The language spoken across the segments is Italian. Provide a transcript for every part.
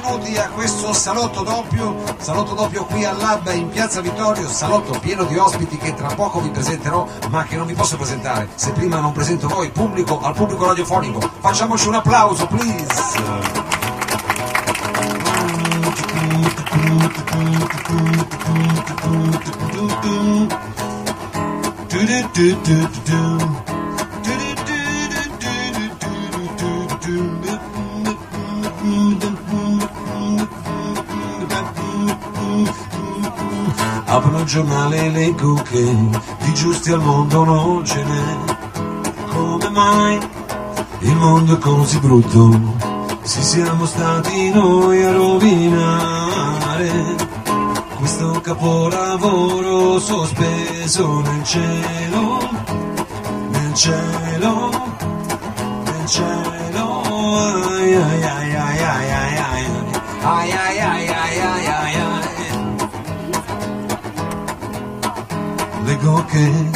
benvenuti a questo salotto doppio, salotto doppio qui al Lab in Piazza Vittorio, salotto pieno di ospiti che tra poco vi presenterò, ma che non vi posso presentare. Se prima non presento voi, pubblico, al pubblico radiofonico, facciamoci un applauso, please. Apro il giornale leggo che di giusti al mondo non ce n'è. Come mai il mondo è così brutto? Si siamo stati noi a rovinare questo capolavoro sospeso nel cielo, nel cielo, nel cielo. Ai ai Leggo che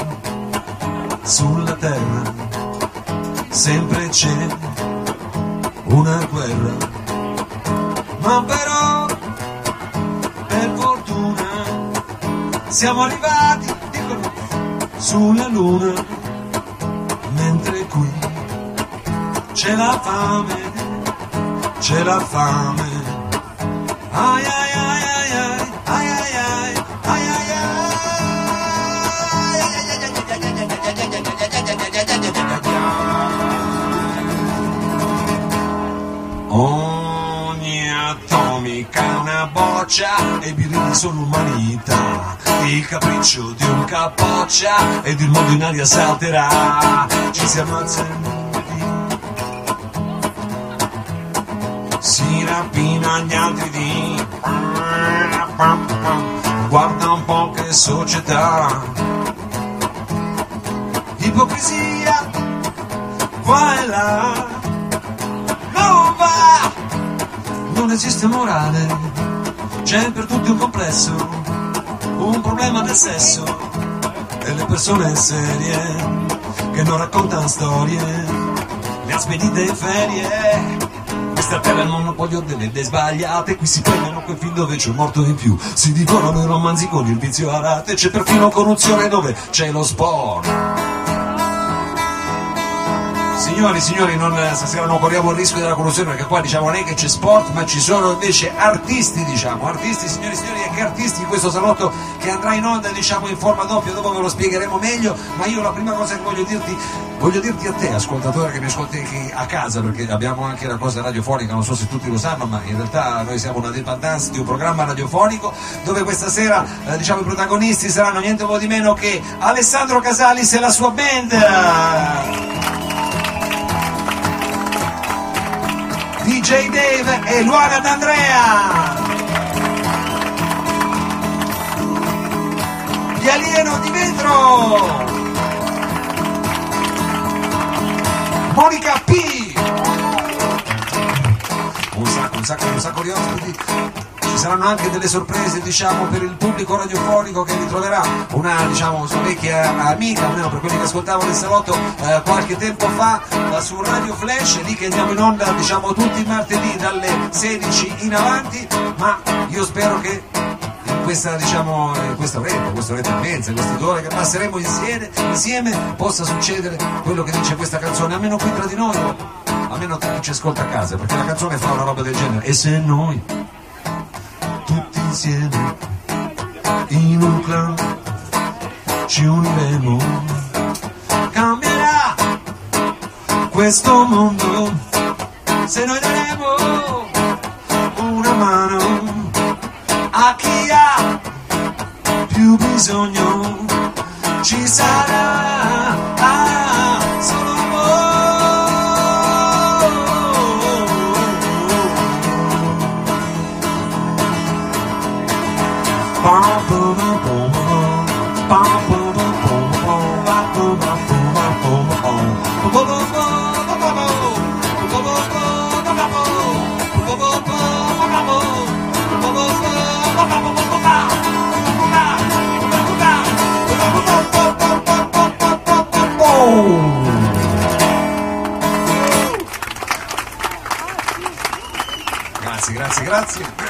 sulla terra sempre c'è una guerra, ma però per fortuna siamo arrivati, dicono, sulla luna, mentre qui c'è la fame, c'è la fame. Ai ai una boccia e i birilli sono umanità. Il capriccio di un capoccia ed il mondo in aria salterà. Ci si ammazza. Si rapina gli altri di. Guarda un po' che società. Ipocrisia qua e là non va, non esiste morale, c'è per tutti un complesso, un problema del sesso e le persone serie che non raccontano storie, le ha spedite in ferie. Questa terra è il monopolio delle idee sbagliate, qui si prendono quel film dove c'è un morto in più, si divorano i romanzi con il vizio a rate, c'è perfino corruzione dove c'è lo sport. Signori, signori, non, stasera non corriamo il rischio della corruzione perché qua diciamo non è che c'è sport, ma ci sono invece artisti, diciamo, artisti, signori signori, e che artisti in questo salotto che andrà in onda, diciamo, in forma doppia, dopo ve lo spiegheremo meglio, ma io la prima cosa che voglio dirti, voglio dirti a te, ascoltatore che mi ascolti a casa, perché abbiamo anche la cosa radiofonica, non so se tutti lo sanno, ma in realtà noi siamo una dependance di un programma radiofonico dove questa sera, eh, diciamo, i protagonisti saranno niente po' di meno che Alessandro Casalis e la sua band. DJ Dave e Luana D'Andrea. Gli alieno di vetro. Monica P. Un sacco, un sacco, un sacco di ospiti. Saranno anche delle sorprese, diciamo, per il pubblico radiofonico che ritroverà una, diciamo, sua vecchia amica, almeno per quelli che ascoltavano il salotto eh, qualche tempo fa, eh, su Radio Flash, lì che andiamo in onda, diciamo, tutti i martedì dalle 16 in avanti, ma io spero che questa, diciamo, questa oretta, questa oretta mezza, queste due ore che passeremo insieme, insieme, possa succedere quello che dice questa canzone, almeno qui tra di noi, almeno tra chi ci ascolta a casa, perché la canzone fa una roba del genere. E se noi insieme in un clan ci uniremo. Cambierà questo mondo se noi daremo una mano a chi ha più bisogno. Ci sarà grazie, grazie, grazie.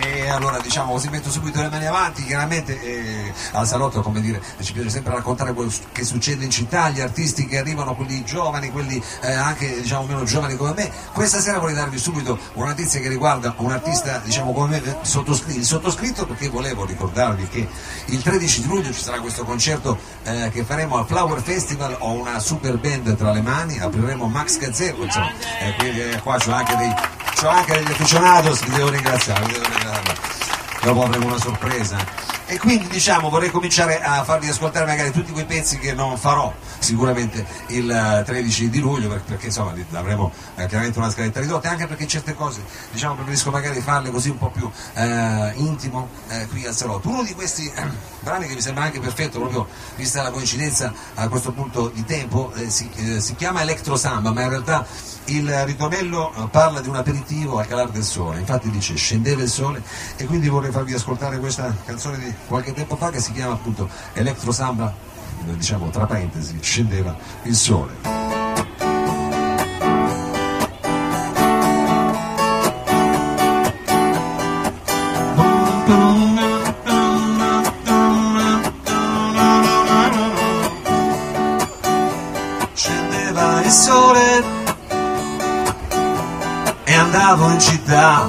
E allora diciamo così metto subito le mani avanti, chiaramente eh, al salotto come dire ci piace sempre raccontare quello che succede in città, gli artisti che arrivano, quelli giovani, quelli eh, anche diciamo meno giovani come me. Questa sera vorrei darvi subito una notizia che riguarda un artista diciamo come me, sottoscritto, il sottoscritto perché volevo ricordarvi che il 13 di luglio ci sarà questo concerto eh, che faremo al Flower Festival, ho una super band tra le mani, apriremo Max Gazzero, insomma, eh, quindi eh, qua c'ho anche dei c'ho anche degli aficionados, vi devo ringraziare, devo ringraziare. Dopo avremo una sorpresa. E quindi diciamo vorrei cominciare a farvi ascoltare magari tutti quei pezzi che non farò sicuramente il 13 eh, di luglio perché, perché insomma avremo eh, chiaramente una scaletta ridotta anche perché certe cose diciamo preferisco magari farle così un po' più eh, intimo eh, qui al salotto. Uno di questi eh, brani che mi sembra anche perfetto proprio vista la coincidenza a questo punto di tempo eh, si, si chiama Electro Samba ma in realtà il ritornello eh, parla di un aperitivo al calare del sole, infatti dice scendeva il sole e quindi vorrei farvi ascoltare questa canzone di qualche tempo fa che si chiama appunto Electro Samba, eh, diciamo tra parentesi, scendeva il sole. Città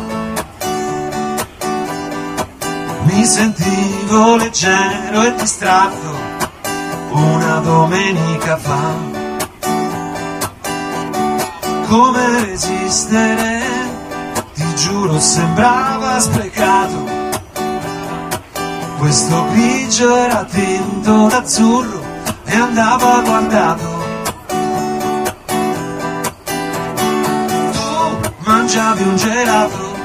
mi sentivo leggero e distratto una domenica fa. Come resistere ti giuro sembrava sprecato. Questo grigio era tinto d'azzurro e andava guardato mangiavi un gelato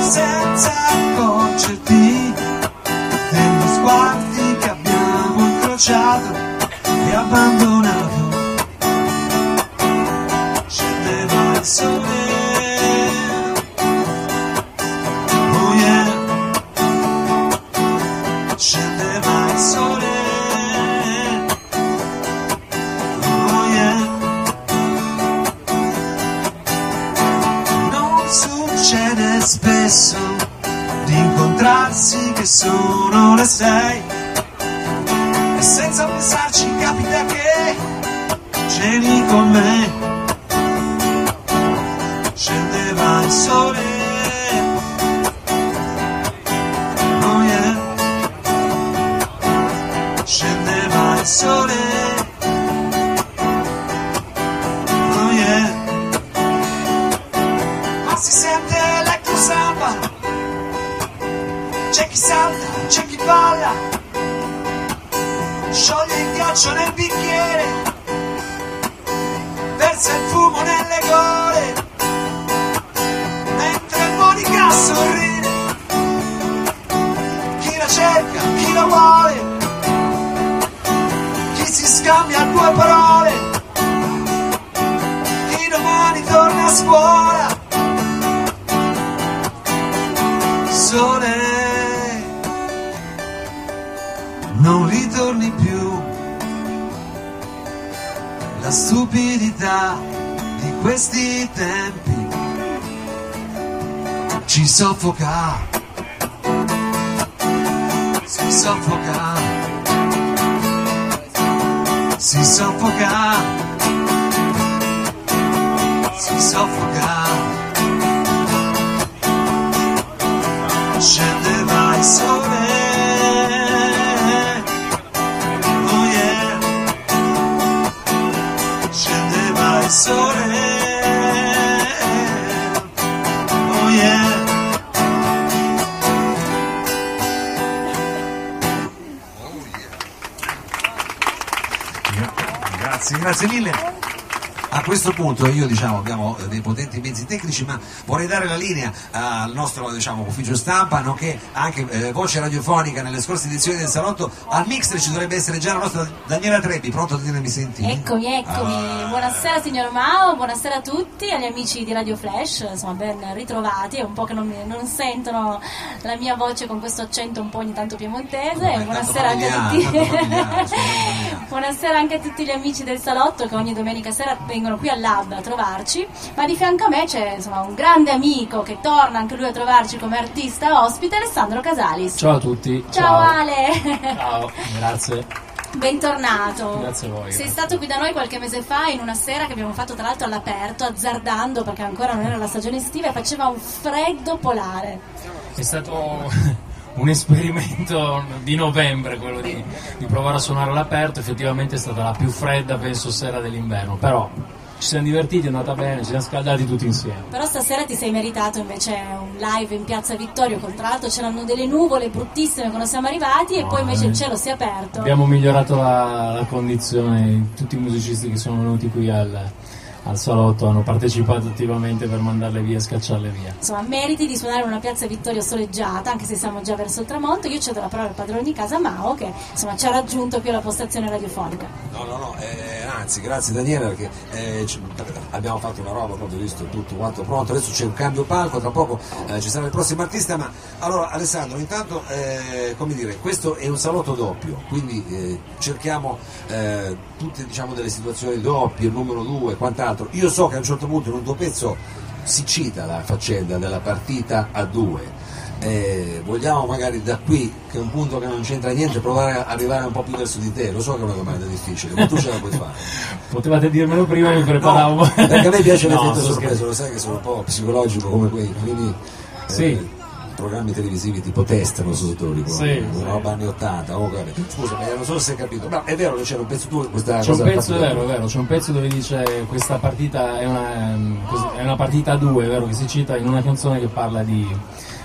senza accorgerti degli sguardi che abbiamo incrociato e abbandonato scambia due parole, chi domani torna a scuola. Sole non ritorni più. La stupidità di questi tempi ci soffoca, si soffoca, si soffoca, si soffoca. Grazie, grazie mille. A questo punto io diciamo abbiamo dei potenti mezzi tecnici, ma vorrei dare la linea al nostro diciamo, ufficio stampa, nonché anche eh, voce radiofonica nelle scorse edizioni del salotto. Al mixer ci dovrebbe essere già la nostra Daniela Trebbi, pronto Daniela mi senti? Eccomi, eccomi. Ah. Buonasera signor Mao, buonasera a tutti, agli amici di Radio Flash, insomma ben ritrovati, è un po' che non, mi, non sentono la mia voce con questo accento un po' ogni tanto piemontese. Buonasera anche a tutti. buonasera anche a tutti gli amici del salotto che ogni domenica sera vengono qui al lab a trovarci, ma di fianco a me c'è insomma, un grande amico che torna anche lui a trovarci come artista ospite, Alessandro Casalis. Ciao a tutti. Ciao, Ciao. Ale. Ciao, grazie. Bentornato. Grazie a voi. Sei stato qui da noi qualche mese fa in una sera che abbiamo fatto tra l'altro all'aperto, azzardando perché ancora non era la stagione estiva e faceva un freddo polare. È stato un esperimento di novembre quello di, di, provare a suonare all'aperto, effettivamente è stata la più fredda penso sera dell'inverno, però ci siamo divertiti, è andata bene, ci siamo scaldati tutti insieme. Però stasera ti sei meritato invece un live in Piazza Vittorio, tra l'altro c'erano delle nuvole bruttissime quando siamo arrivati e poi invece il cielo si è aperto. Abbiamo migliorato la, la condizione, tutti i musicisti che sono venuti qui al, al salotto hanno partecipato attivamente per mandarle via e scacciarle via. Insomma, meriti di suonare una piazza Vittorio soleggiata, anche se siamo già verso il tramonto. Io cedo la parola al padrone di casa Mao che insomma, ci ha raggiunto qui alla postazione radiofonica. No, no, no, eh, anzi, grazie Daniele perché eh, abbiamo fatto una roba, proprio visto tutto quanto pronto. Adesso c'è un cambio palco, tra poco eh, ci sarà il prossimo artista. Ma allora, Alessandro, intanto, eh, come dire, questo è un salotto doppio, quindi eh, cerchiamo eh, tutte diciamo, delle situazioni doppie, il numero due, quant'altro l'altro. Io so che a un certo punto in un tuo pezzo si cita la faccenda della partita a due. Eh, vogliamo magari da qui, che è un punto che non c'entra niente, provare ad arrivare un po' più verso di te. Lo so che è una domanda difficile, ma tu ce la puoi fare. Potevate dirmelo prima, mi preparavo. No, perché a me piace l'effetto no, sorpreso, lo sai che sono un po' psicologico come quei. Quindi, eh, sì programmi televisivi tipo test, non so se te lo ricordi, sì, una roba anni 80, oh, scusa, ma non so se hai capito, no, è vero che c'era un pezzo tu questa c'è un pezzo, è vero, vero, c'è un pezzo dove dice questa partita è una, è una partita a due, vero che si cita in una canzone che parla di,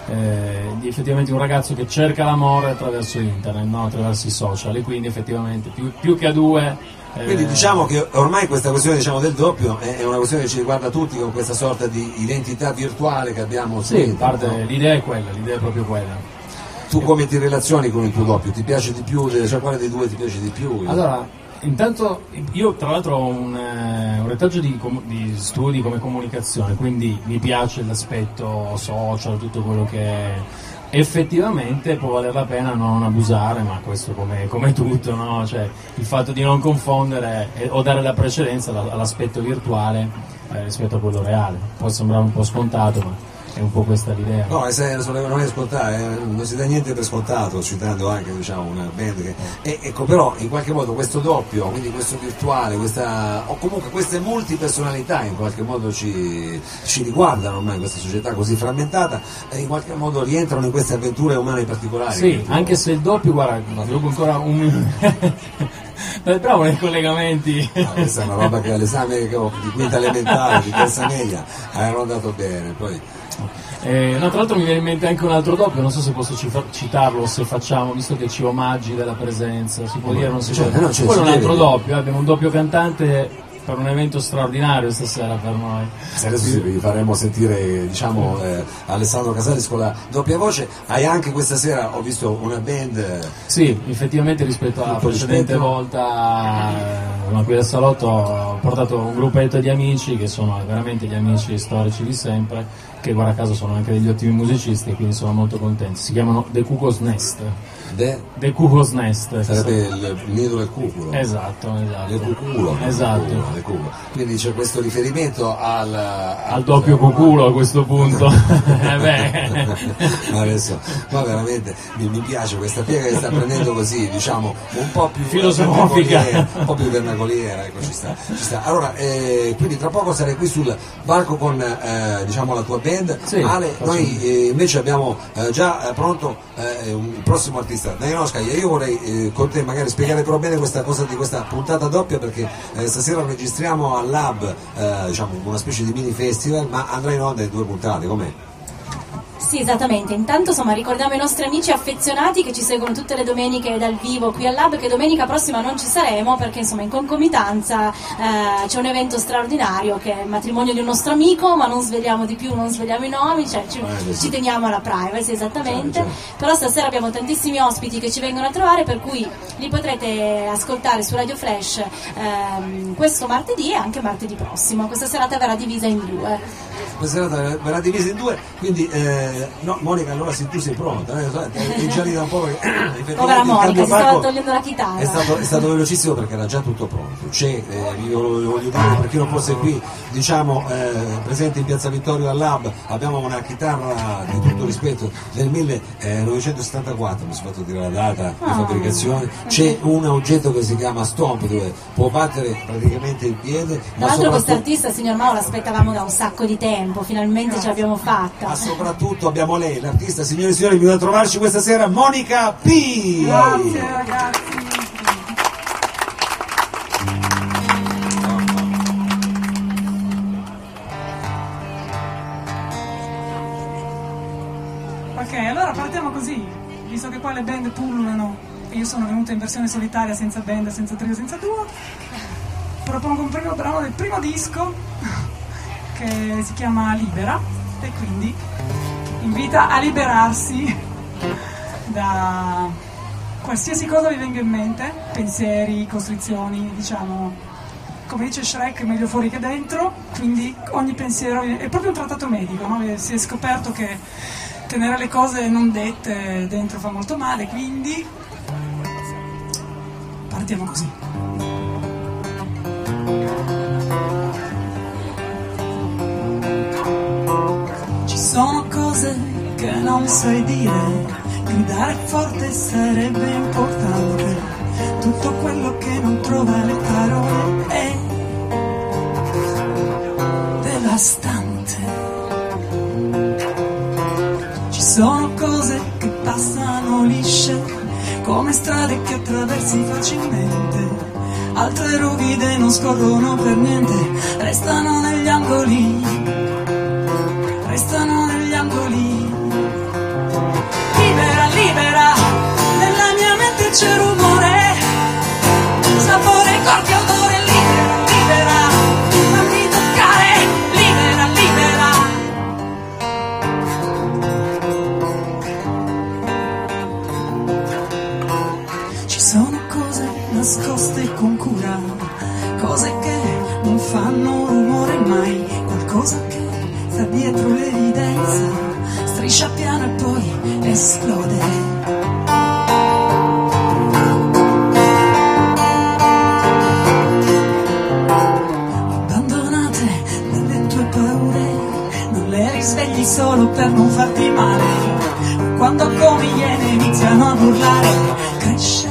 eh, di effettivamente un ragazzo che cerca l'amore attraverso internet, no? attraverso i social e quindi effettivamente più, più che a due quindi eh. diciamo che ormai questa questione diciamo, del doppio è, una questione che ci riguarda tutti con questa sorta di identità virtuale che abbiamo sì, parte, no? l'idea è quella, l'idea è proprio quella. Tu come ti relazioni con il tuo doppio? Ti piace di più? Cioè quale dei due ti piace di più? Allora, intanto io tra l'altro ho un, eh, un retaggio di, di, studi come comunicazione, quindi mi piace l'aspetto social, tutto quello che effettivamente può valere la pena non abusare, ma questo come, come tutto, no? cioè, il fatto di non confondere eh, o dare la precedenza all'aspetto virtuale eh, rispetto a quello reale. Può sembrare un po' scontato, ma è un po' questa l'idea. No, non è scontato, eh, non si dà niente per scontato, citando anche diciamo, una band che. E, ecco, però in qualche modo questo doppio, quindi questo virtuale, questa, o comunque queste multipersonalità in qualche modo ci, ci riguardano ormai in questa società così frammentata e in qualche modo rientrano in queste avventure umane particolari. Sì, anche se il doppio, guarda, sviluppo ancora un minuto. bravo nei collegamenti. No, questa è una roba che all'esame di quinta elementare, di terza media, avevano andato bene. Poi eh, no, tra l'altro mi viene in mente anche un altro doppio, non so se posso citarlo o se facciamo, visto che ci omaggi della presenza, si può dire non si può dire. No, Poi un altro doppio, eh, abbiamo un doppio cantante per un evento straordinario stasera per noi. Adesso vi faremo sentire diciamo, eh, Alessandro Casalis con la doppia voce. Hai anche questa sera, ho visto una band. Eh, sì, effettivamente rispetto alla precedente rispetto. volta eh, qui al salotto ho portato un gruppetto di amici che sono veramente gli amici storici di sempre, che guarda caso sono anche degli ottimi musicisti quindi sono molto contenti. Si chiamano The Cuckoo's Nest. De, De Cucos Nest. Sarebbe il nido del cuculo. Esatto, esatto. Del cuculo. Esatto. Del cuculo. Quindi c'è questo riferimento al, al, al doppio cuculo a questo punto. eh Adesso, ma veramente mi, mi, piace questa piega che sta prendendo così, diciamo, un po' più filosofica, un po' più vernacoliera, ecco, ci sta, ci sta. Allora, eh, quindi tra poco sarei qui sul palco con eh, diciamo, la tua band. Sì, Ale, noi eh, invece abbiamo eh, già pronto eh, un prossimo artista intervista. Daniel io vorrei eh, con te magari spiegare però bene questa cosa di questa puntata doppia perché eh, stasera registriamo al Lab eh, diciamo, una specie di mini festival, ma andrà in onda in due puntate, com'è? Sì, esattamente. Intanto insomma ricordiamo i nostri amici affezionati che ci seguono tutte le domeniche dal vivo qui al Lab che domenica prossima non ci saremo perché insomma in concomitanza eh, c'è un evento straordinario che è il matrimonio di un nostro amico, ma non sveliamo di più, non sveliamo i nomi, cioè ci, sì. ci teniamo alla privacy esattamente. Certo, Però stasera abbiamo tantissimi ospiti che ci vengono a trovare per cui li potrete ascoltare su Radio Flash ehm, questo martedì e anche martedì prossimo. Questa serata verrà divisa in due. Questa serata verrà divisa in due, quindi eh, no, Monica allora se tu sei pronta, eh, è già lì da un po' perché Povera Monica, si stava togliendo la chitarra. È stato, è stato velocissimo perché era già tutto pronto. C'è, eh, vi voglio voglio dire per chi non fosse qui, diciamo eh, presente in Piazza Vittorio al Lab, abbiamo una chitarra di tutto rispetto del 1974, mi sono fatto dire la data di Ah. fabbricazione, c'è un oggetto che si chiama Stomp dove può battere praticamente il piede, Tra l'altro questo soprattutto artista, signor Mao, l'aspettavamo da un sacco di tempo, finalmente ce l'abbiamo fatta. ma soprattutto abbiamo lei, l'artista, signore e signori, viene a trovarci questa sera Monica P. Grazie ragazzi. Ok, allora partiamo così, visto che qua le band pullulano e io sono venuta in versione solitaria, senza band, senza trio, senza duo, propongo un primo brano del primo disco che si chiama Libera e quindi invita a liberarsi da qualsiasi cosa vi venga in mente, pensieri, costrizioni, diciamo, come dice Shrek, meglio fuori che dentro, quindi ogni pensiero è proprio un trattato medico, no? si è scoperto che tenere le cose non dette dentro fa molto male, quindi partiamo così. Cose che non sai dire, gridare forte sarebbe importante. Tutto quello che non trova le parole è devastante. Ci sono cose che passano lisce, come strade che attraversi facilmente. Altre ruvide non scorrono per niente, restano negli angoli fanno rumore mai, qualcosa che sta dietro l'evidenza, striscia piano e poi esplode. Abbandonate dalle tue paure, non le risvegli solo per non farti male. Quando come iene iniziano ad urlare, cresce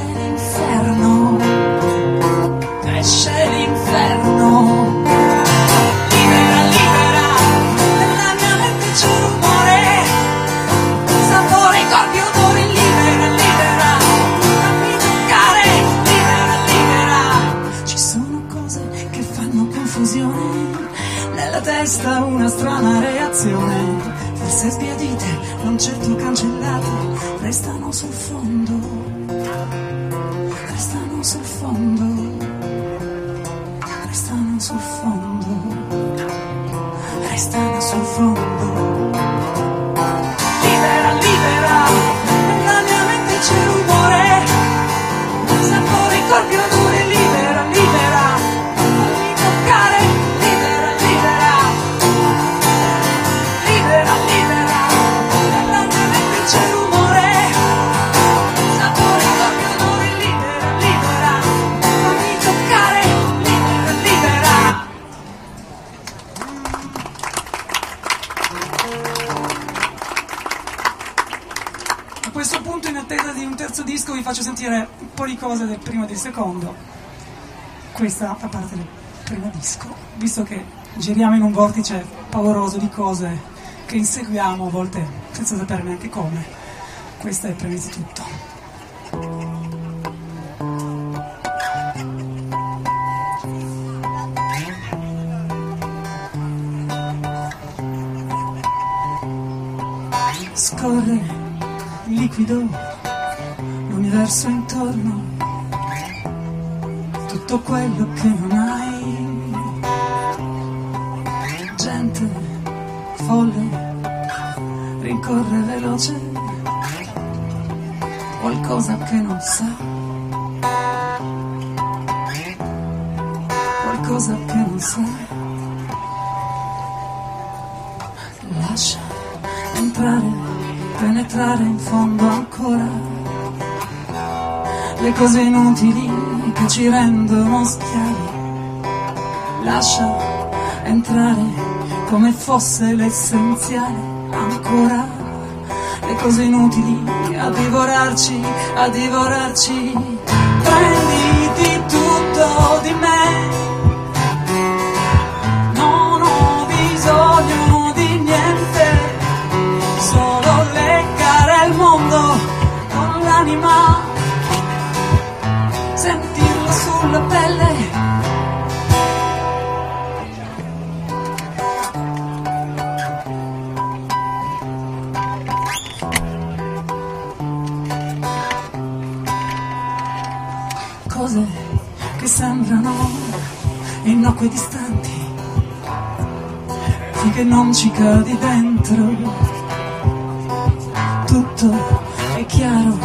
certo cancellate, restano sul fondo, restano sul fondo, secondo. Questa fa parte del primo disco, visto che giriamo in un vortice pauroso di cose che inseguiamo a volte senza sapere neanche come. Questa è prima di tutto. scorre liquido l'universo intorno, tutto quello che non hai. Gente folle rincorre veloce qualcosa che non sa. Qualcosa che non sa. Lascia entrare, penetrare in fondo ancora le cose inutili che ci rendono schiavi. Lascia entrare come fosse l'essenziale ancora le cose inutili a divorarci, a divorarci. Innocue e distanti, finché non ci cadi dentro. Tutto è chiaro,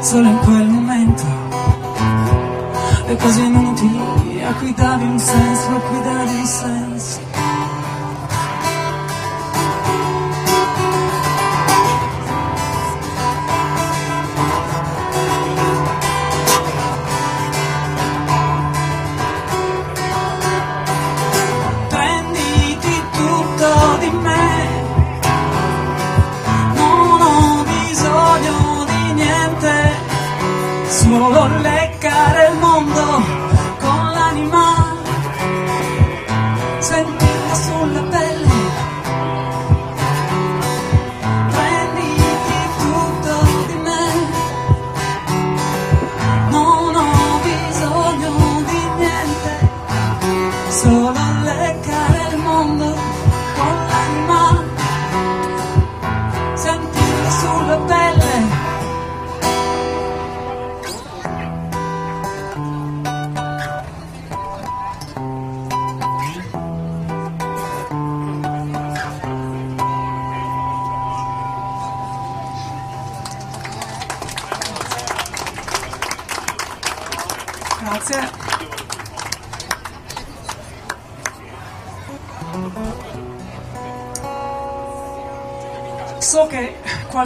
solo in quel momento. Le cose inutili a cui davi un senso, a cui davi un senso.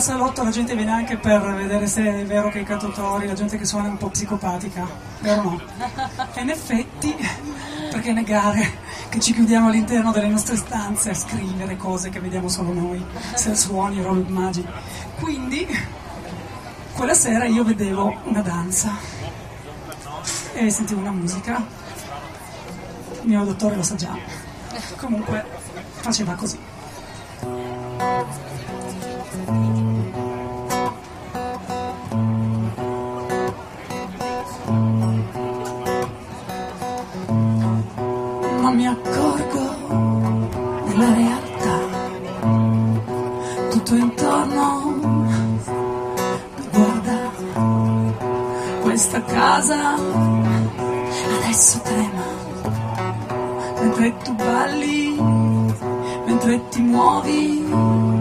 Al salotto la gente viene anche per vedere se è vero che i cantautori, la gente che suona è un po' psicopatica, vero no? E in effetti, perché negare che ci chiudiamo all'interno delle nostre stanze a scrivere cose che vediamo solo noi, se suoni, robe immagini. Quindi, quella sera io vedevo una danza e sentivo una musica. Il mio dottore lo sa già. Comunque, faceva così. Casa adesso trema, mentre tu balli, mentre ti muovi.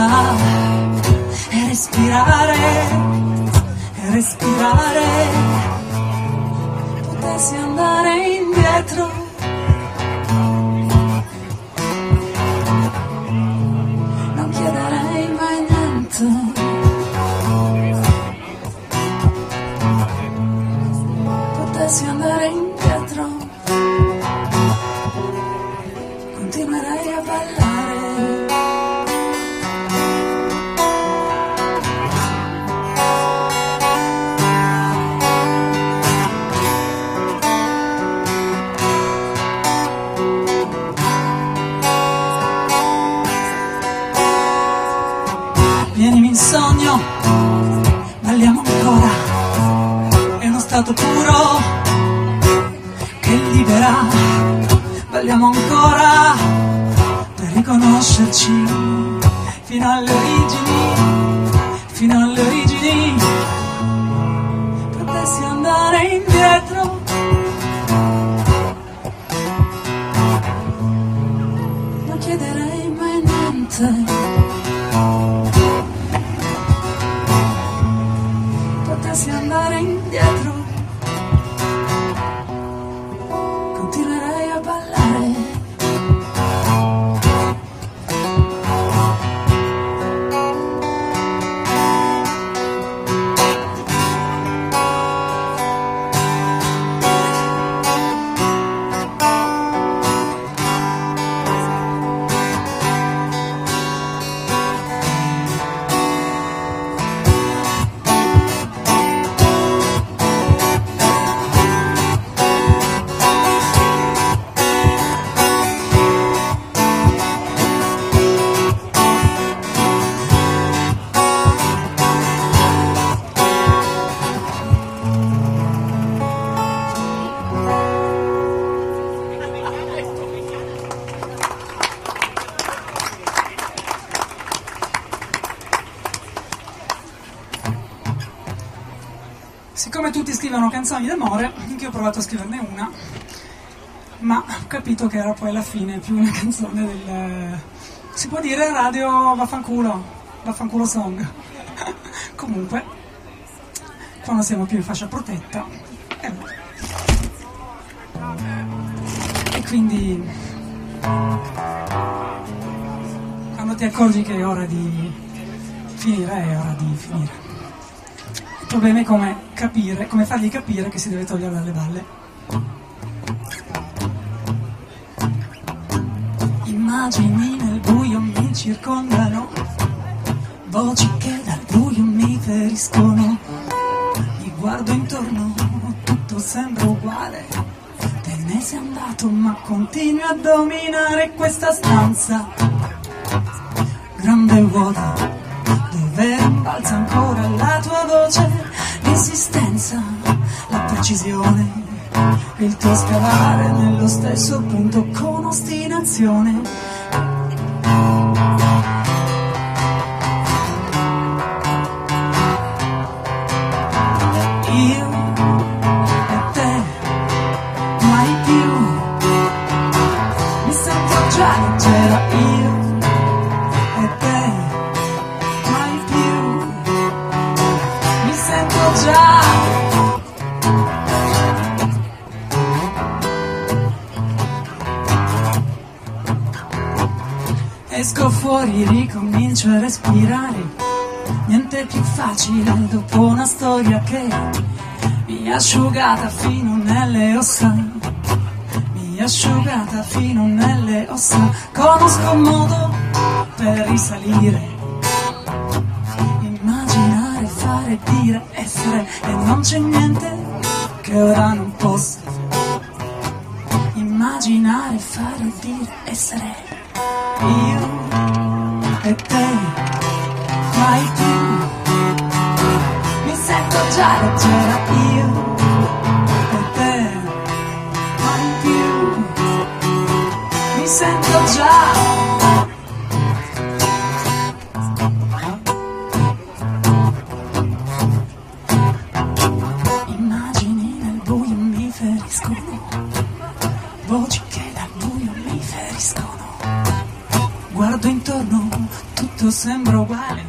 E respirare, respirare. Potessi andare indietro. Siccome tutti scrivono canzoni d'amore, anche io ho provato a scriverne una, ma ho capito che era poi alla fine più una canzone del... si può dire radio vaffanculo, vaffanculo song. Comunque, quando siamo più in fascia protetta, eh, e quindi quando ti accorgi che è ora di finire, è ora di finire. Il problema è come capire, come fargli capire che si deve togliere dalle balle. Immagini nel buio mi circondano, voci che dal buio mi feriscono. Mi guardo intorno, tutto sembra uguale. Te ne sei andato, ma continui a dominare questa stanza. Grande vuota, dove rimbalza ancora la tua voce, l'insistenza, la precisione, il tuo scavare nello stesso punto con ostinazione. Ricomincio a respirare. Niente più facile dopo una storia che mi ha asciugata fino nelle ossa. Mi ha asciugata fino nelle ossa. Conosco un modo per risalire. Immaginare, fare, dire, essere. E non c'è niente che ora non possa. Immaginare, fare, dire, essere. Io e te, mai più. Mi sento già leggera io e te, mai più. Mi sento già. Sembra uguale.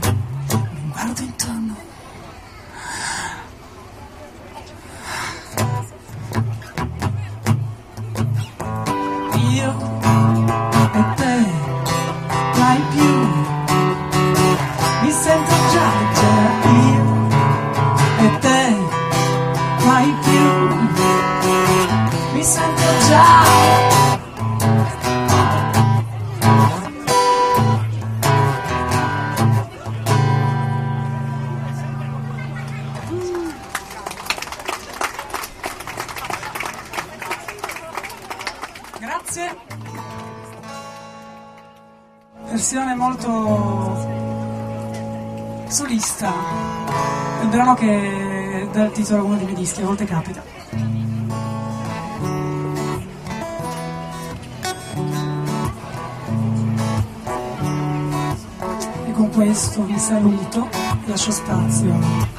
Il brano che dà il titolo a uno dei miei dischi, a volte capita. E con questo vi saluto lascio spazio.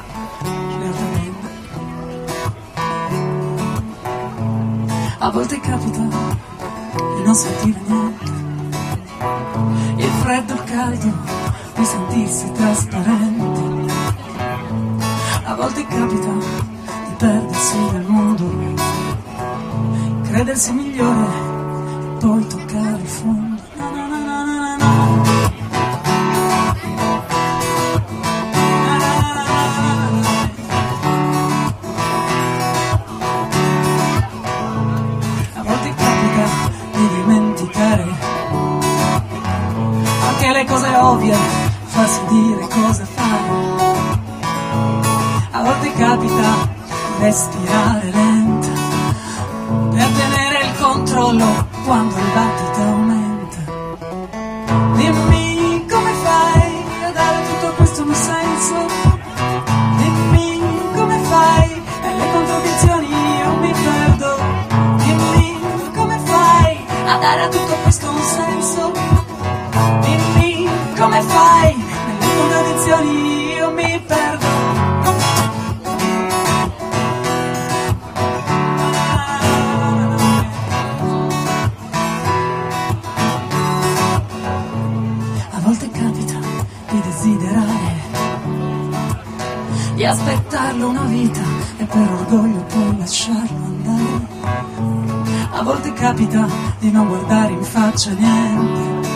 A volte capita di non sentire niente. Il freddo e il caldo di sentirsi trasparenti. Volte capita di perdersi nel mondo, credersi migliore e poi toccare il fondo. Aspettarlo una vita e per orgoglio poi lasciarlo andare. A volte capita di non guardare in faccia niente,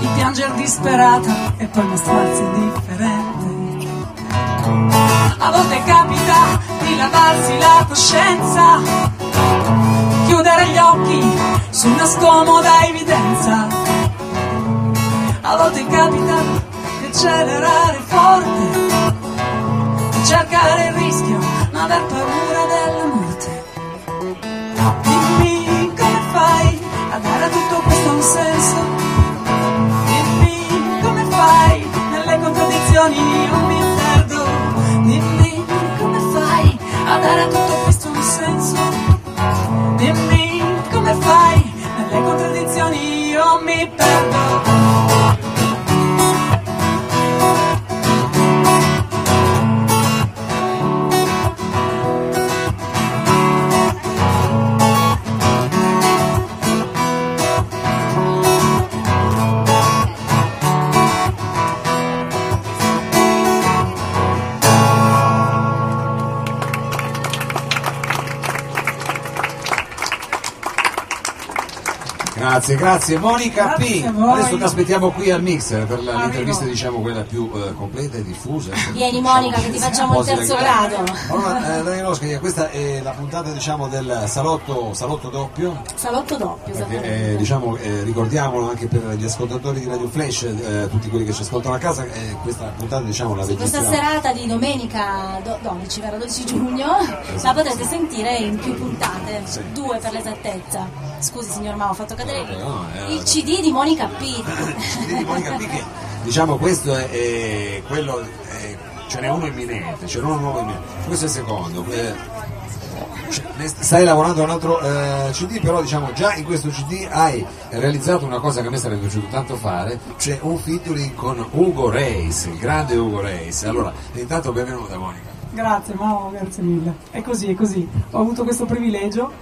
di piangere disperata e poi mostrarsi indifferente. A volte capita di lavarsi la coscienza, chiudere gli occhi su una scomoda evidenza. A volte capita di accelerare forte, cercare il rischio, ma aver paura della morte. Dimmi come fai a dare a tutto questo un senso? Dimmi come fai nelle contraddizioni io mi perdo. Dimmi come fai a dare a tutto questo un senso? Dimmi come fai nelle contraddizioni io mi perdo. Grazie, grazie. Monica Grazie P. Adesso ti aspettiamo qui al mixer per la- l'intervista, diciamo, quella più eh, completa e diffusa. Vieni Diciamo, Monica che ti facciamo il terzo grado. Allora, eh, Daniele Oscar, questa è la puntata, diciamo, del salotto, salotto doppio. Salotto doppio, Perché eh, diciamo, eh, ricordiamolo anche per gli ascoltatori di Radio Flash, eh, tutti quelli che ci ascoltano a casa, eh, questa puntata diciamo la Sì, questa serata di domenica do- 12, vero? 12 giugno la potrete sentire in più puntate, Sì. due per l'esattezza. Scusi signor Mao, ho fatto cadere No, no, eh, il CD di Monica P. CD di Monica P che, diciamo questo è, è quello, è- ce n'è uno imminente, ce n'è uno nuovo imminente, questo è il secondo. eh, cioè, stai lavorando a un altro eh, CD, però diciamo già in questo CD hai realizzato una cosa che a me sarebbe piaciuto tanto fare, cioè un featuring con Ugo Reis, il grande Ugo Reis. Allora, intanto benvenuta Monica. Grazie Mao, grazie mille. È così, è così. Ho avuto questo privilegio.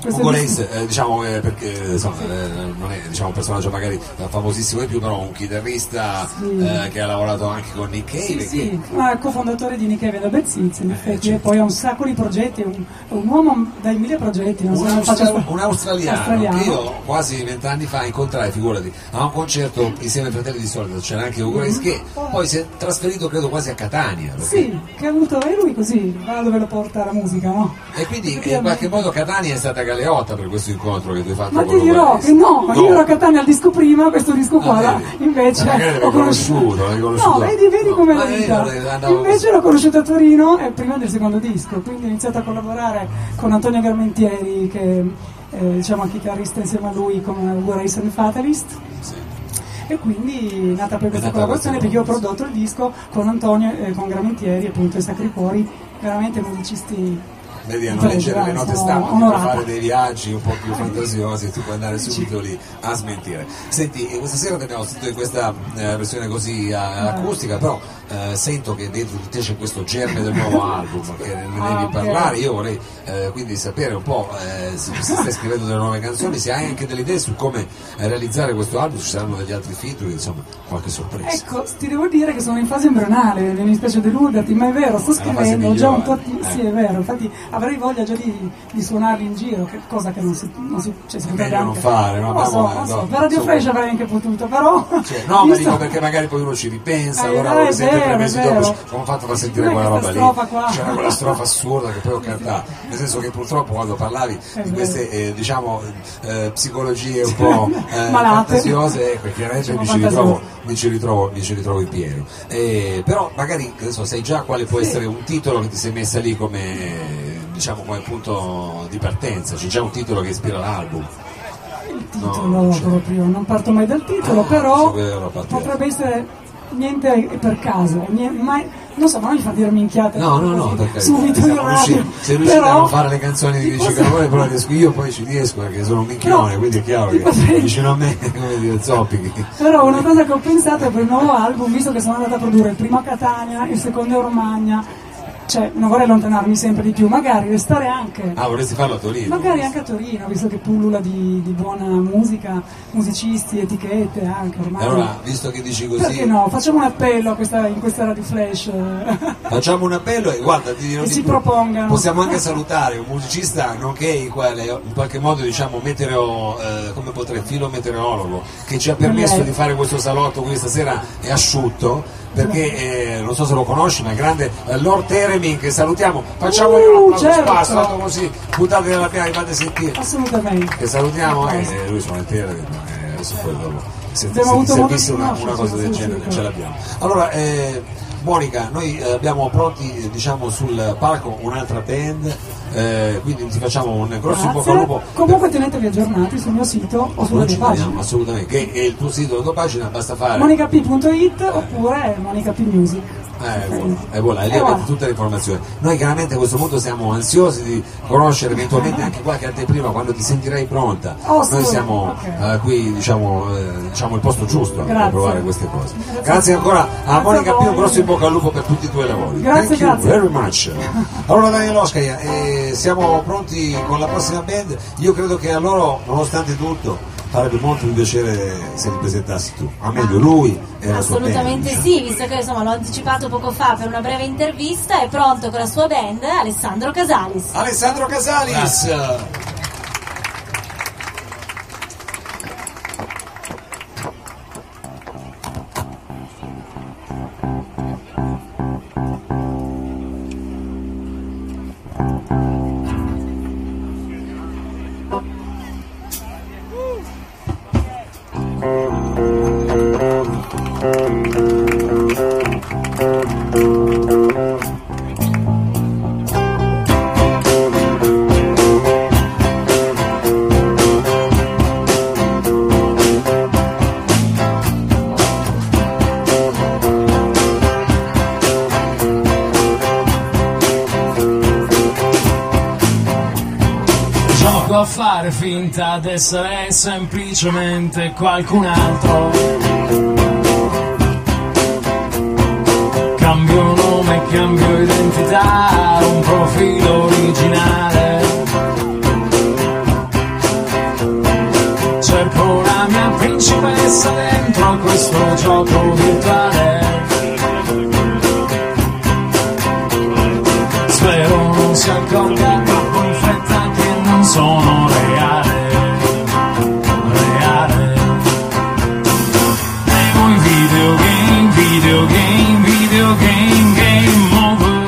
Questo Ugo è- Reis, eh, diciamo eh, perché insomma, eh, non è diciamo, un personaggio magari eh, famosissimo di più, però un chitarrista Sì. eh, che ha lavorato anche con Nick Cave. Sì, che- sì, ma cofondatore di Nick Cave the Bad Seeds, in effetti, certo. e poi ha un sacco di progetti, è un, è un uomo dai mille progetti, Un, faccio austra- sta- un australiano, australiano. che io quasi vent'anni fa incontrai, figurati, a un concerto insieme ai fratelli di solito, c'era anche Ugo Reis che poi si è trasferito credo quasi a Catania. perché- Sì, che ha avuto, e lui così, va dove lo porta la musica, no? E quindi in qualche modo Catania è stata galeotta per questo incontro che tu hai fatto Ma ti dirò che no, io ero a Catania al disco prima, questo disco qua, Ah, là, vedi. invece Eh, magari l'hai ho conosciuto. l'hai conosciuto. No, vedi, vedi No, com'è la vita. Invece l'ho conosciuto a Torino eh, prima del secondo disco, quindi ho iniziato a collaborare con Antonio Garmentieri, che è diciamo, chitarrista insieme a lui come Ugo Reis and Fatalist. Sì. e quindi è nata poi questa collaborazione perché io ho prodotto il disco con Antonio e con Gramentieri appunto i Sacri Cuori, veramente musicisti Prego, leggere le note stampa, per fare dei viaggi un po' più fantasiosi, tu puoi andare subito lì a smentire. Senti, eh, questa sera abbiamo sentito in questa eh, versione così eh, acustica, però eh, sento che dentro di te c'è questo germe del nuovo album, che ne Ah, devi ok. parlare. Io vorrei eh, quindi sapere un po' eh, se, se stai scrivendo delle nuove canzoni, se hai anche delle idee su come eh, realizzare questo album, ci saranno degli altri featuring, insomma, qualche sorpresa. Ecco, ti devo dire che sono in fase embrionale, mi spiace deluderti, ma è vero, sto scrivendo, ho già un po' eh. Sì, è vero, infatti avrei voglia già di, di suonarli in giro, che cosa che non si, non si, cioè, si È potrebbe anche- fare, no? Non lo so, Abbiamo- non so, no, per Radio. Flash avrei anche potuto, però... Cioè, no, ma dico perché magari poi uno ci ripensa, Eh, allora eh, sente tre mesi dopo, come ho fatto a sentire quella roba lì? qua. C'era quella strofa assurda che poi ho cantato, nel senso che purtroppo quando parlavi È di queste eh, diciamo eh, psicologie un po' eh, Malate. fantasiose, ecco, chiaramente Sono mi ci, ritrovo, mi, ci ritrovo, mi ci ritrovo in pieno. Eh, però magari adesso sai già quale può essere un titolo che ti sei messa lì come diciamo come punto di partenza, c'è già un titolo che ispira l'album. Il titolo No, cioè- proprio, non parto mai dal titolo, Ah, però potrebbe essere niente per caso, nie- mai- non so, ma non mi fa dire minchiate No, no, no, perché subito in radio, sei riusciti però a non fare le canzoni di posso- Carbone, però riesco io poi ci riesco perché sono un minchione, No, quindi è chiaro che potrei- vicino a me come dire zoppichi. Però una cosa che ho pensato per il nuovo album, visto che sono andata a produrre il primo a Catania, il secondo a Romagna, cioè non vorrei allontanarmi sempre di più, magari restare anche, Ah, vorresti farlo a Torino? magari anche a Torino, visto che pullula di, di buona musica, musicisti, etichette anche ormai. E allora, visto che dici Perché così, no? Facciamo un appello questa- in questa Radio Flash. facciamo un appello e guarda, ti dirò di si propongano. Possiamo anche salutare un musicista, nonché il quale in qualche modo diciamo meteoro, eh, come potrei, filo meteorologo, che ci ha permesso di fare questo salotto qui stasera è asciutto. Perché eh, non so se lo conosci, ma è grande eh, Lord Teremin che salutiamo, facciamogli un Uh, applauso certo. spasso, così, buttate nella piana, fate sentire. Assolutamente. che salutiamo Ecco. e lui suona il Teremin, eh, adesso poi dopo se, se modo servisse una, una cosa del genere ce l'abbiamo. Allora, eh, Monica, noi eh, abbiamo pronti eh, diciamo, sul palco un'altra band, eh, quindi ti facciamo un grosso in bocca al lupo. Comunque tenetevi aggiornati sul mio sito o sulla non mia pagina. assolutamente, che è il tuo sito, la tua pagina, basta fare. monicap.it oppure Monica P Music. Eh, buona, è buona, e lì avete voilà. tutte le informazioni. Noi chiaramente a questo punto siamo ansiosi di conoscere eventualmente anche qualche anteprima quando ti sentirai pronta. Oh, Noi siamo ok. eh, qui, diciamo, eh, diciamo il posto giusto per Grazie. provare queste cose. Grazie. Grazie ancora a Monica Pio, grosso in bocca al lupo per tutti i tuoi lavori. Grazie, Thank you grazie. very much. Allora Daniele Oscaia, eh, siamo pronti con la prossima band. Io credo che a loro, nonostante tutto, farebbe molto un piacere se li presentassi tu. A meglio lui e la sua band. Assolutamente diciamo. sì, visto che insomma l'ho anticipato poco fa per una breve intervista, è pronto con la sua band Alessandro Casalis. Alessandro Casalis. A fare finta d'essere semplicemente qualcun altro. Cambio nome, cambio identità, un profilo originale. Cerco la mia principessa dentro a questo gioco virtuale. Spero non si accorga sono reale, reale. Temo i videogame, videogame, videogame, game over.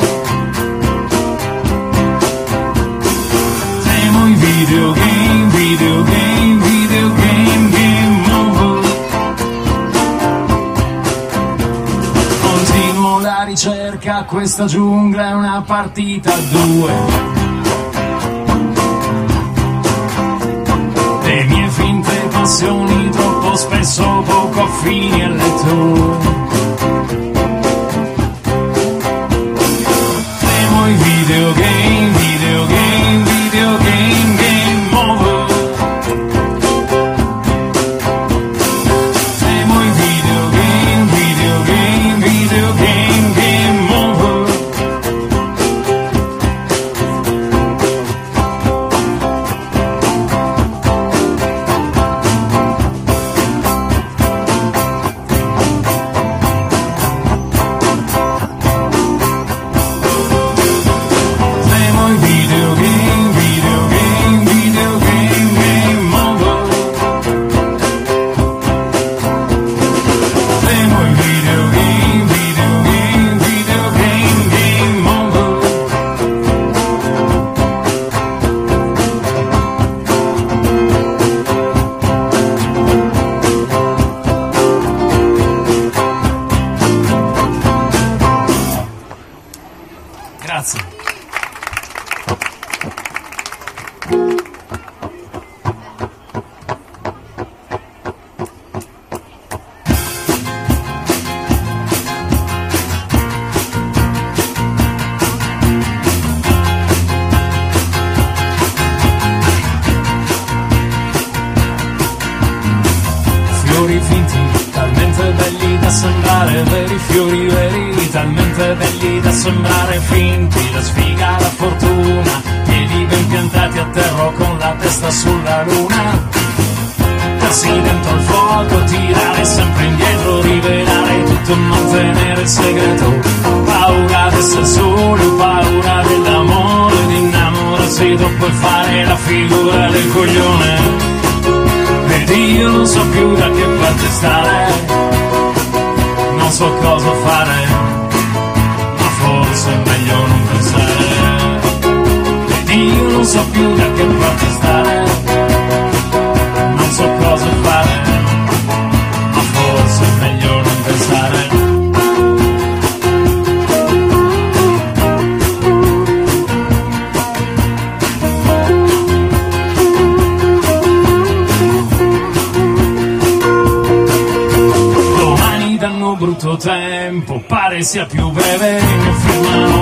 Temo i videogame, videogame, videogame, game over. Continuo la ricerca, questa giungla è una partita a due. mansioni troppo spesso poco affini al letto quanto tempo pare sia più breve che fumano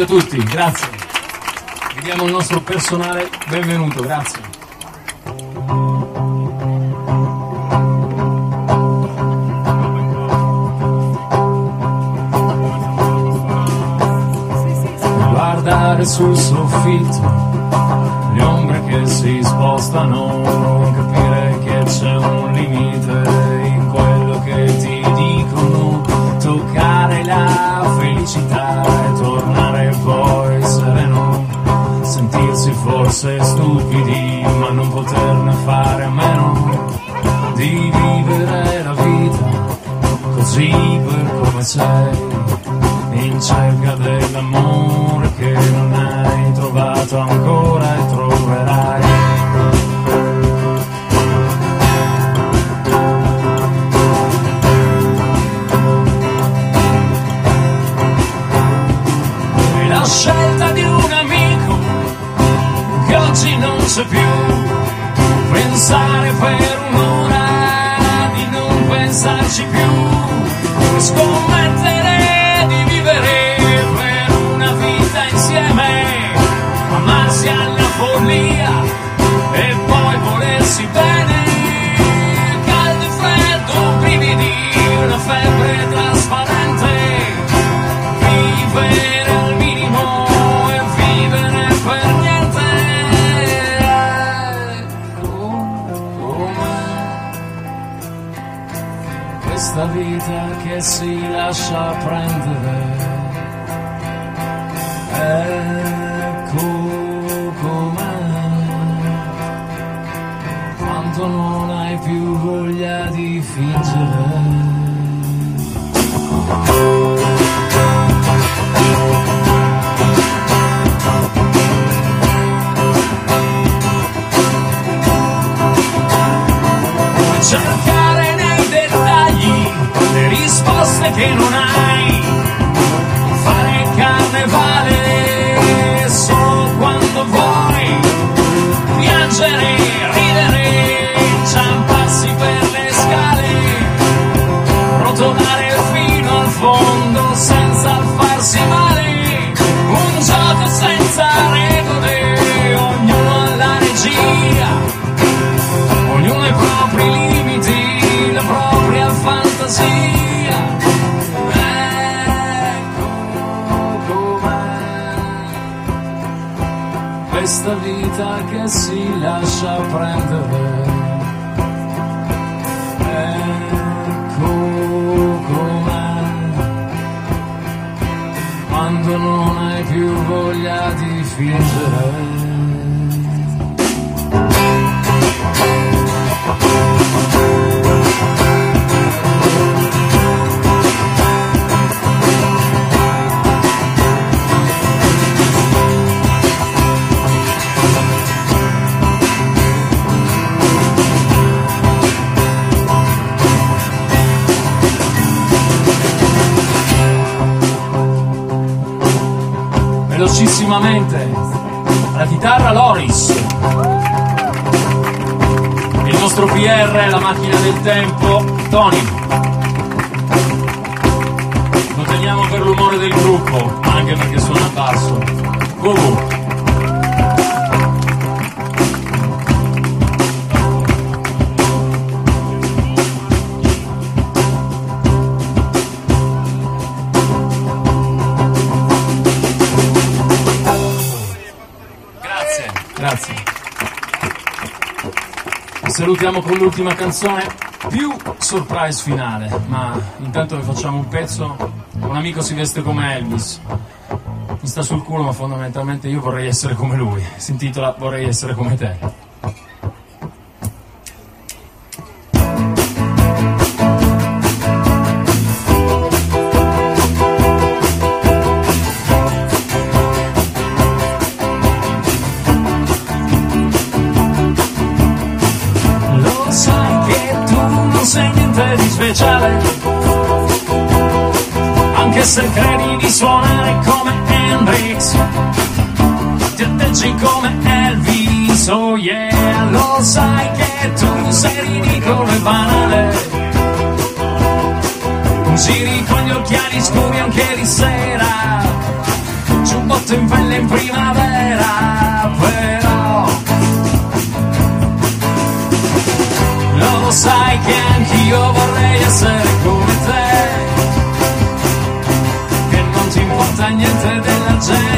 Grazie tutti, grazie. Vediamo il nostro personale, benvenuto, grazie. Guardare sul soffitto le ombre che si spostano, capire che c'è un limite stupidi, ma non poterne fare a meno di vivere la vita così per come sei, in cerca dell'amore che non hai trovato ancora. Che si lascia prendere. Ecco com'è quando non hai più voglia di fingere. Che non hai. Fare carnevale solo quando vuoi. Piangere, ridere, inciamparsi per le scale. Rotolare fino al fondo senza farsi male. Questa vita che si lascia prendere. Ecco com'è quando non hai più voglia di fingere. Velocissimamente. La chitarra Loris. Il nostro PR la macchina del tempo. Tony. Lo teniamo per l'umore del gruppo anche perché suona basso. Gugu salutiamo con l'ultima canzone, più surprise finale, ma intanto vi facciamo un pezzo. Un amico si veste come Elvis. Mi sta sul culo, ma fondamentalmente io vorrei essere come lui. Si intitola Vorrei essere come te. Se credi di suonare come Hendrix, ti atteggi come Elvis, oh yeah, lo sai che tu sei ridicolo e banale. Giri con gli occhiali scuri anche di sera, giubbotto in pelle in primavera, ti importa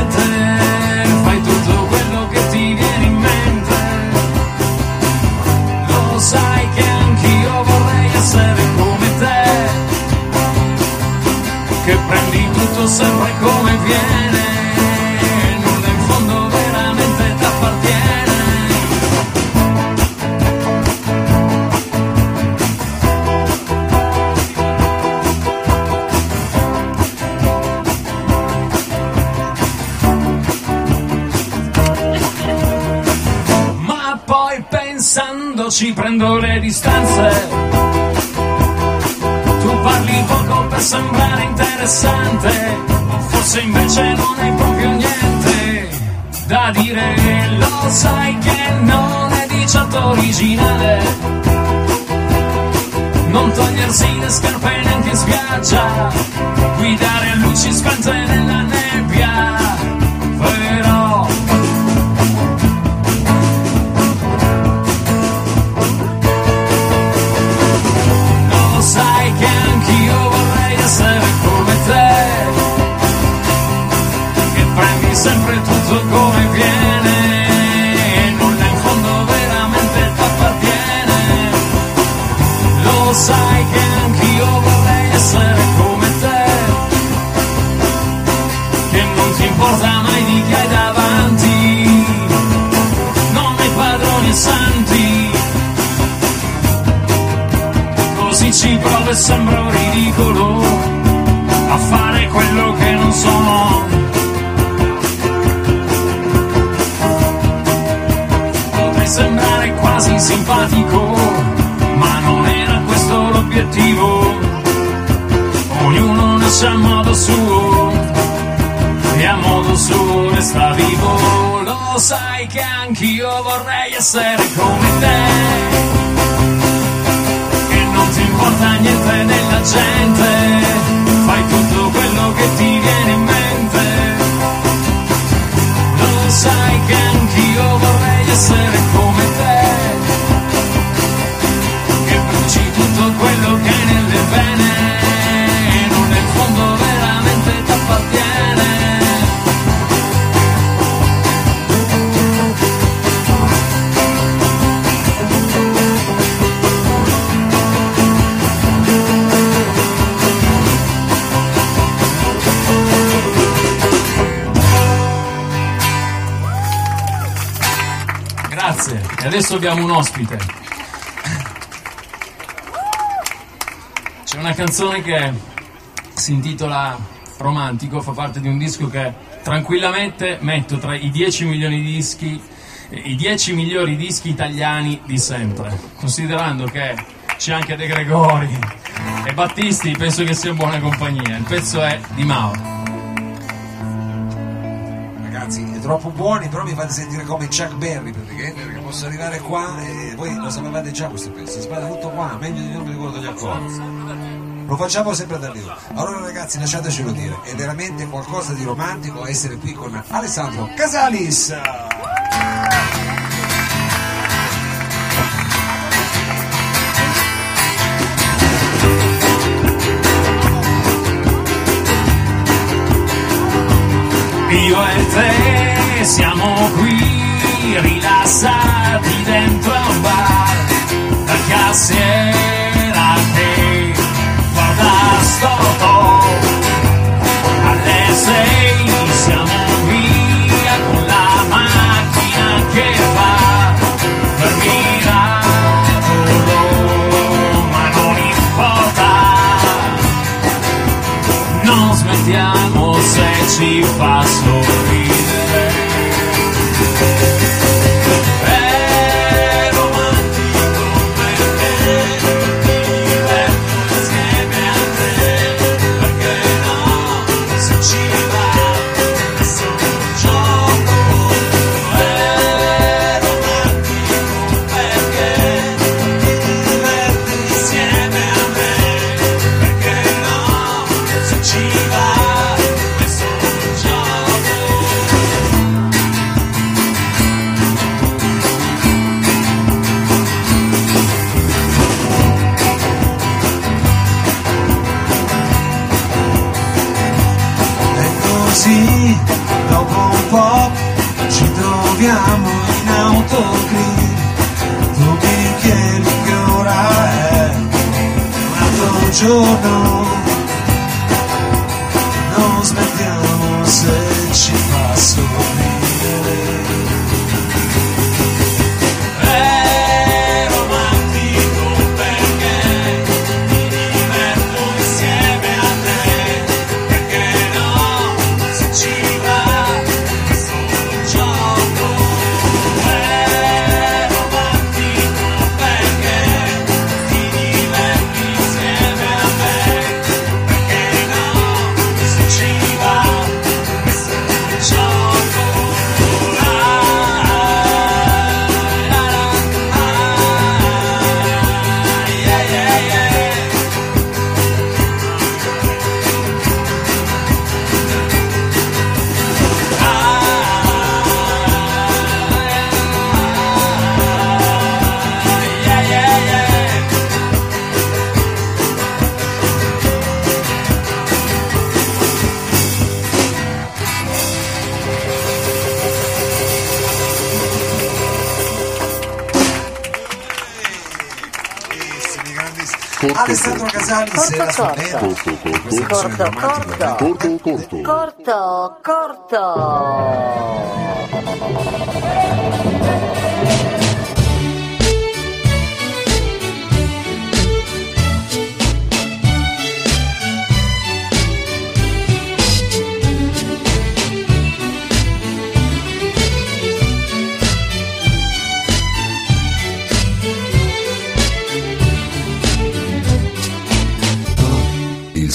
simpatico, ma non era questo l'obiettivo. Ognuno nasce a modo suo e a modo suo resta vivo. Lo sai che anch'io vorrei essere come te che non ti importa niente della gente, fai tutto quello che ti viene in mente. Lo sai che anch'io vorrei essere come te, Grazie. E adesso abbiamo un ospite. Una canzone che si intitola Romantico, fa parte di un disco che tranquillamente metto tra i 10 milioni di dischi, eh, i 10 migliori dischi italiani di sempre. Considerando che c'è anche De Gregori e Battisti, penso che sia buona compagnia. Il pezzo è di Mao. Ragazzi, troppo buoni, però mi fate sentire come Chuck Berry praticamente, perché posso arrivare qua e voi lo sapevate già questo pezzo, si sbaglia tutto qua, meglio di non mi ricordo gli accordi. Lo facciamo sempre da lì. Allora ragazzi, lasciatecelo dire, è veramente qualcosa di romantico essere qui con Alessandro Casalis. Io e te siamo qui rilassati dentro a un bar La che storto Alle sei siamo via con la macchina che va per miracolo Ma non importa. Non smettiamo se ci fa uzme htjela mu seći, pa su mi La sua Corto, band. corto. Canzone Corto, romantica, corto. veramente. Corto, corto.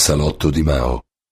Salotto di Mao.